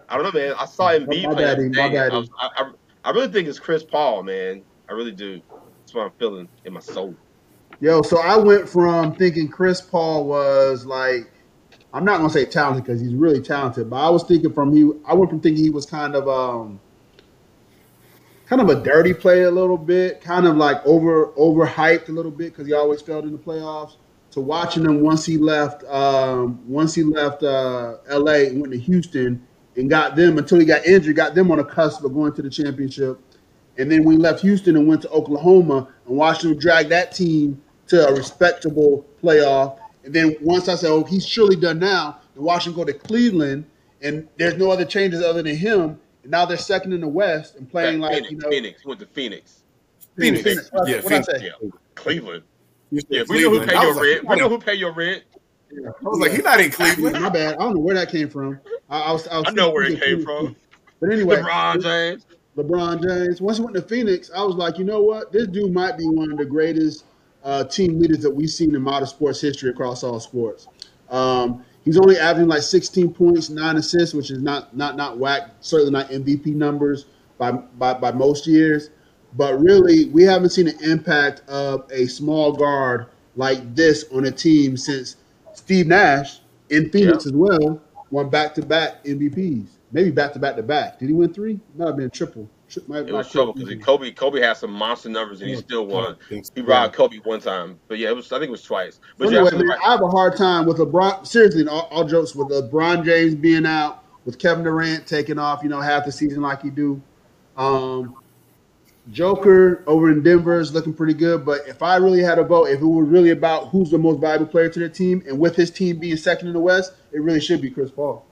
I don't know, man. I saw him be play today. I, was, I, I, really think it's Chris Paul, man. I really do. That's what I'm feeling in my soul. Yo, so I went from thinking Chris Paul was like, I'm not gonna say talented because he's really talented, but I was thinking from he, I went from thinking he was kind of um kind of a dirty play a little bit, kind of like over overhyped a little bit because he always failed in the playoffs. To watching him once he left, um, once he left uh, L.A. and went to Houston and got them until he got injured, got them on the cusp of going to the championship. And then we left Houston and went to Oklahoma and watched him drag that team to a respectable playoff. And then once I said, "Oh, he's surely done now," and watch him go to Cleveland, and there's no other changes other than him now they're second in the West and playing like Phoenix, you know Phoenix went to Phoenix. Phoenix, Phoenix. What, yeah, what Phoenix. I say? yeah, Cleveland. Yeah, we know who pay your like, rent. We know who pay your rent. Yeah. I was like, he's not in Cleveland. My bad. I don't know where that came from. I, I was, I, was I know where it came from. But anyway, LeBron James. LeBron James. Once he went to Phoenix, I was like, you know what? This dude might be one of the greatest uh, team leaders that we've seen in modern sports history across all sports. Um, He's only averaging like 16 points, nine assists, which is not not not whack. Certainly not MVP numbers by by, by most years. But really, we haven't seen an impact of a small guard like this on a team since Steve Nash in Phoenix yeah. as well won back to back MVPs. Maybe back to back to back. Did he win three? Might have been triple. Might, it was trouble because Kobe Kobe had some monster numbers and he still won. He robbed Kobe one time, but yeah, it was I think it was twice. But anyway, man, right. I have a hard time with LeBron. Seriously, all, all, jokes with LeBron James being out, with Kevin Durant taking off, you know, half the season like he do. Um, Joker over in Denver is looking pretty good, but if I really had a vote, if it were really about who's the most valuable player to the team, and with his team being second in the West, it really should be Chris Paul.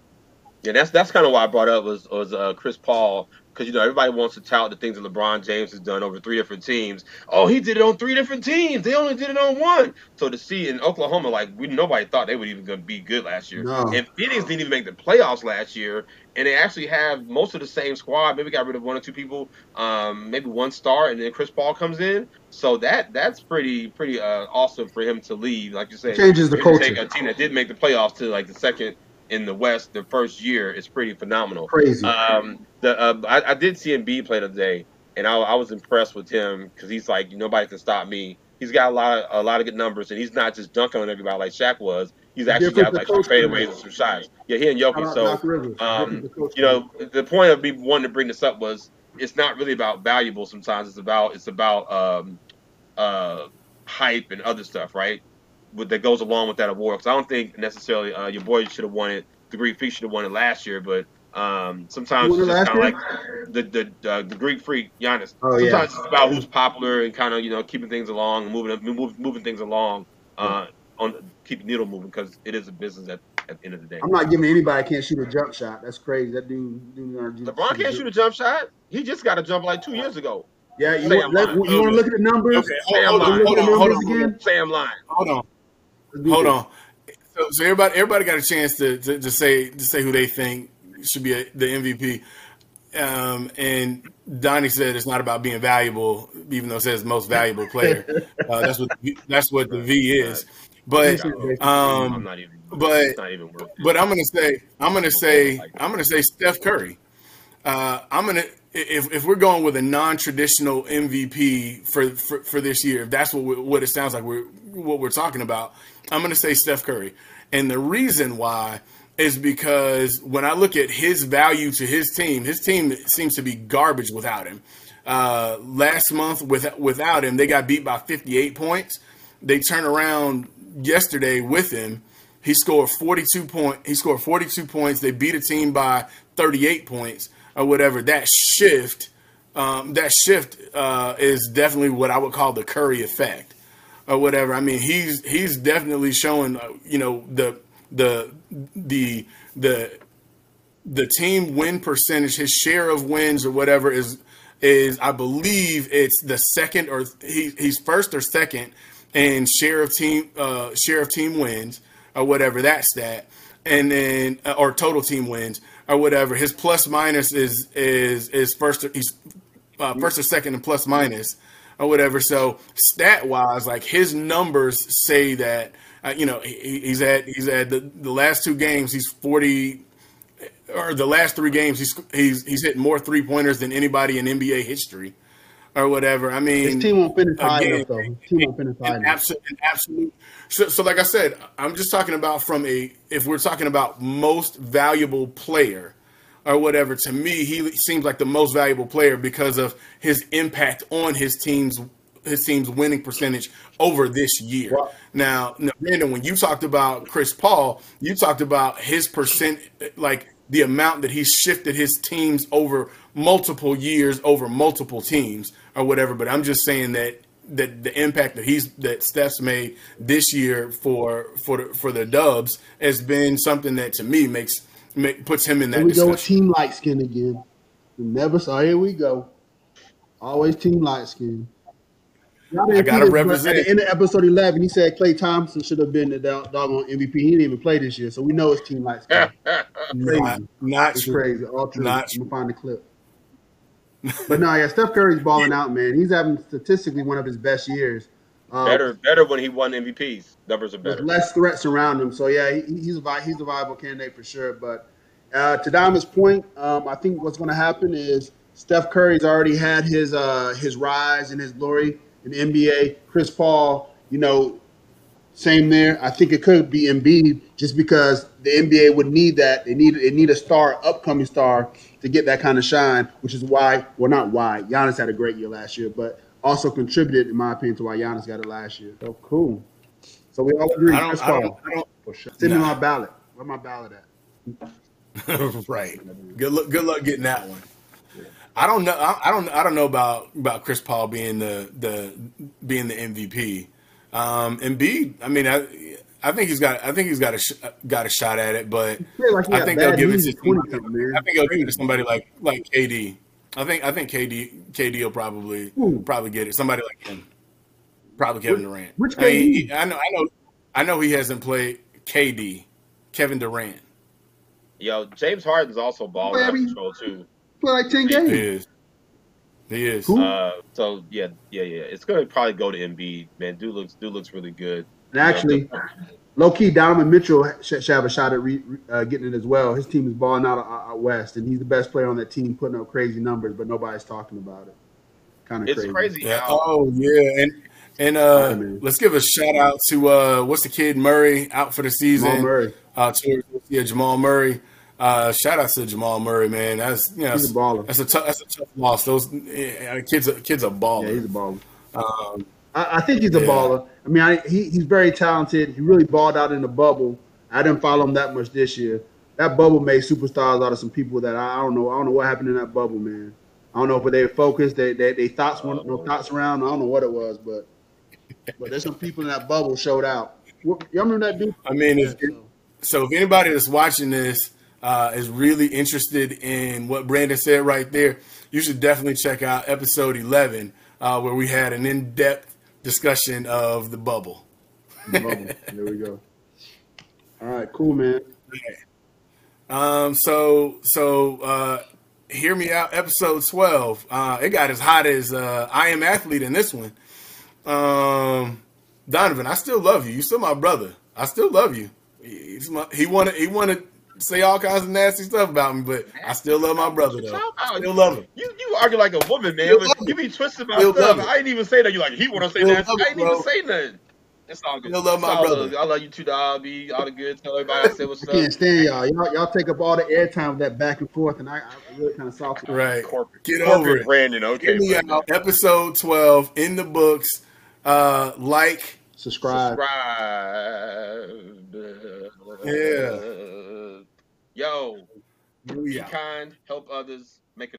Yeah, that's that's kind of why I brought up was was uh, Chris Paul because you know everybody wants to tout the things that LeBron James has done over three different teams. Oh, he did it on three different teams. They only did it on one. So to see in Oklahoma, like we nobody thought they would even gonna be good last year. No. And Phoenix didn't even make the playoffs last year, and they actually have most of the same squad. Maybe got rid of one or two people, um, maybe one star, and then Chris Paul comes in. So that that's pretty pretty uh, awesome for him to leave. Like you said, changes the culture. Take a team that did make the playoffs to like the second in the West the first year is pretty phenomenal. Crazy. Um, the uh, I, I, did see Embiid play today, and I, I was impressed with him because he's like nobody can stop me. He's got a lot of a lot of good numbers, and he's not just dunking on everybody like Shaq was. He's actually got like some fadeaways and some shots. Yeah, he and Jokic. So, um, you know, the point of me wanting to bring this up was it's not really about valuable. Sometimes it's about it's about um, uh, hype and other stuff, right? That goes along with that award. Because I don't think necessarily uh, your boy should have won it. The Greek Freak should have won it last year, but um, sometimes it's just kind of like the the, uh, the Greek Freak Giannis. Oh, sometimes yeah. it's about who's popular and kind of you know keeping things along, moving moving, moving things along, uh, on keeping needle moving because it is a business at, at the end of the day. I'm not giving anybody can't shoot a jump shot. That's crazy. That dude, dude LeBron can't shoot a jump shot. He just got a jump like two years ago. Yeah, you, want, let, you want to look at the numbers? Okay, hold, hold, on, hold on, hold on, again. Sam line. Hold on. Hold on. So, so, everybody, everybody got a chance to, to, to, say to say who they think should be a, the MVP. Um, and Donnie said it's not about being valuable, even though it says most valuable player. Uh, that's what that's what the V is. But um, but but I'm gonna say I'm gonna say I'm gonna say Steph Curry. Uh, I'm gonna if, if we're going with a non-traditional MVP for, for, for this year, if that's what we, what it sounds like we're what we're talking about, I'm going to say Steph Curry. And the reason why is because when I look at his value to his team, his team seems to be garbage without him. Uh, last month, with, without him, they got beat by 58 points. They turn around yesterday with him. He scored 42 point. He scored 42 points. They beat a team by 38 points or whatever. That shift, um, that shift uh, is definitely what I would call the Curry effect or whatever. I mean, he's he's definitely showing, uh, you know, the the the the the team win percentage, his share of wins or whatever is is I believe it's the second or he, he's first or second in share of team uh, share of team wins or whatever that stat, and then uh, or total team wins or whatever. His plus minus is is is first Or, he's uh, first or second in plus minus or whatever. So stat wise, like his numbers say that uh, you know he, he's at he's at the, the last two games he's forty or the last three games he's he's he's hit more three pointers than anybody in NBA history or whatever. I mean, his team won't finish high enough, though. His team won't finish high enough. Absolute, absolute. So, so, like I said, I'm just talking about from a if we're talking about most valuable player or whatever. To me, he seems like the most valuable player because of his impact on his team's his team's winning percentage over this year. Wow. Now, now, Brandon, when you talked about Chris Paul, you talked about his percent, like the amount that he's shifted his teams over multiple years, over multiple teams or whatever. But I'm just saying that that the impact that he's that Steph's made this year for for the, for the Dubs has been something that to me makes make, puts him in that. Here we discussion. go with team light skin again. We never saw. Here we go. Always team light skin. I gotta represent. At the end of episode eleven, he said Klay Thompson should have been the dog, doggone MVP. He didn't even play this year, so we know it's team light skin. not, not it's true. crazy. All true. Not I'm gonna find the clip. but no, yeah, Steph Curry's balling out, man. He's having statistically one of his best years. Uh, better, better when he won MVPs. Numbers are better. Less threats around him, so yeah, he, he's a he's a viable candidate for sure. But uh, to Diamond's point, um, I think what's going to happen is Steph Curry's already had his uh, his rise and his glory in the NBA. Chris Paul, you know, same there. I think it could be Embiid just because the NBA would need that. They need they need a star, upcoming star, to get that kind of shine. Which is why, well, not why Giannis had a great year last year, but also contributed, in my opinion, to why Giannis got it last year. So cool. So we all agree. I don't, I don't, I don't, for sure. Send nah. me my ballot. Where my ballot at? right. Good luck. Good luck getting that one. I don't know. I, I, don't. I don't know about about Chris Paul being the the being the MVP. Um, Embiid. I mean, I I think he's got. I think he's got a sh- got a shot at it, but like I think they'll give it to. Somebody, I think they'll give it to somebody like like KD. I think I think KD KD will probably Ooh. probably get it. Somebody like him, probably Kevin which, Durant. Which KD? I, mean, I know I know I know he hasn't played KD, Kevin Durant. Yo, James Harden's also balling out control too. Play like ten games. He is. He is. Uh, so yeah, yeah, yeah. It's gonna probably go to Embiid. Man, dude looks dude looks really good. And actually, low key, Donovan Mitchell should have a shot at re, uh, getting it as well. His team is balling out, out west, and he's the best player on that team, putting up crazy numbers, but nobody's talking about it. Kind of crazy. it's crazy. crazy. Yeah. Oh yeah, and and uh, right, let's give a shout out to uh, what's the kid Murray out for the season. Jamal Murray. Uh, to, yeah, Jamal Murray. Uh, shout out to Jamal Murray, man. That's you know, he's a baller. That's a tough. That's a tough loss. Those yeah, kids, kids are baller. Yeah, he's a baller. Um, I, I, think he's a yeah. baller. I mean, I, he, he's very talented. He really balled out in the bubble. I didn't follow him that much this year. That bubble made superstars out of some people that I, I don't know. I don't know what happened in that bubble, man. I don't know if they were focused, they they, they thoughts went no thoughts around. I don't know what it was, but but there's some people in that bubble showed out. Y'all remember that dude? I mean, if, so if anybody that's watching this uh, is really interested in what Brandon said right there, you should definitely check out episode 11, uh, where we had an in depth discussion of the bubble. The bubble. there we go. All right, cool, man. Okay. Um, so, so, uh, hear me out. Episode 12. Uh, it got as hot as, uh, I am athlete in this one. Um, Donovan, I still love you. You still my brother. I still love you. He's my, he wanted, he wanted, say all kinds of nasty stuff about me, but I still love my brother though. I still love him. You you argue like a woman, man. Still But love you be twisting my Still stuff. I didn't even say that. You like he want to say Still that. love I him, didn't even say nothing. It's all good. Still love my all brother. good. I love you too, dog. Be all the good. Tell everybody I said what's I can't stand y'all. Y'all, y'all take up all the airtime with that back and forth, and I, I really kind of salty. Right. Corporate, Get corporate over it. Brandon. Okay. Hear me Brandon. out. Episode 12 in the books. Uh, like, Subscribe. Subscribe. Yeah. Yo, be kind, help others, make a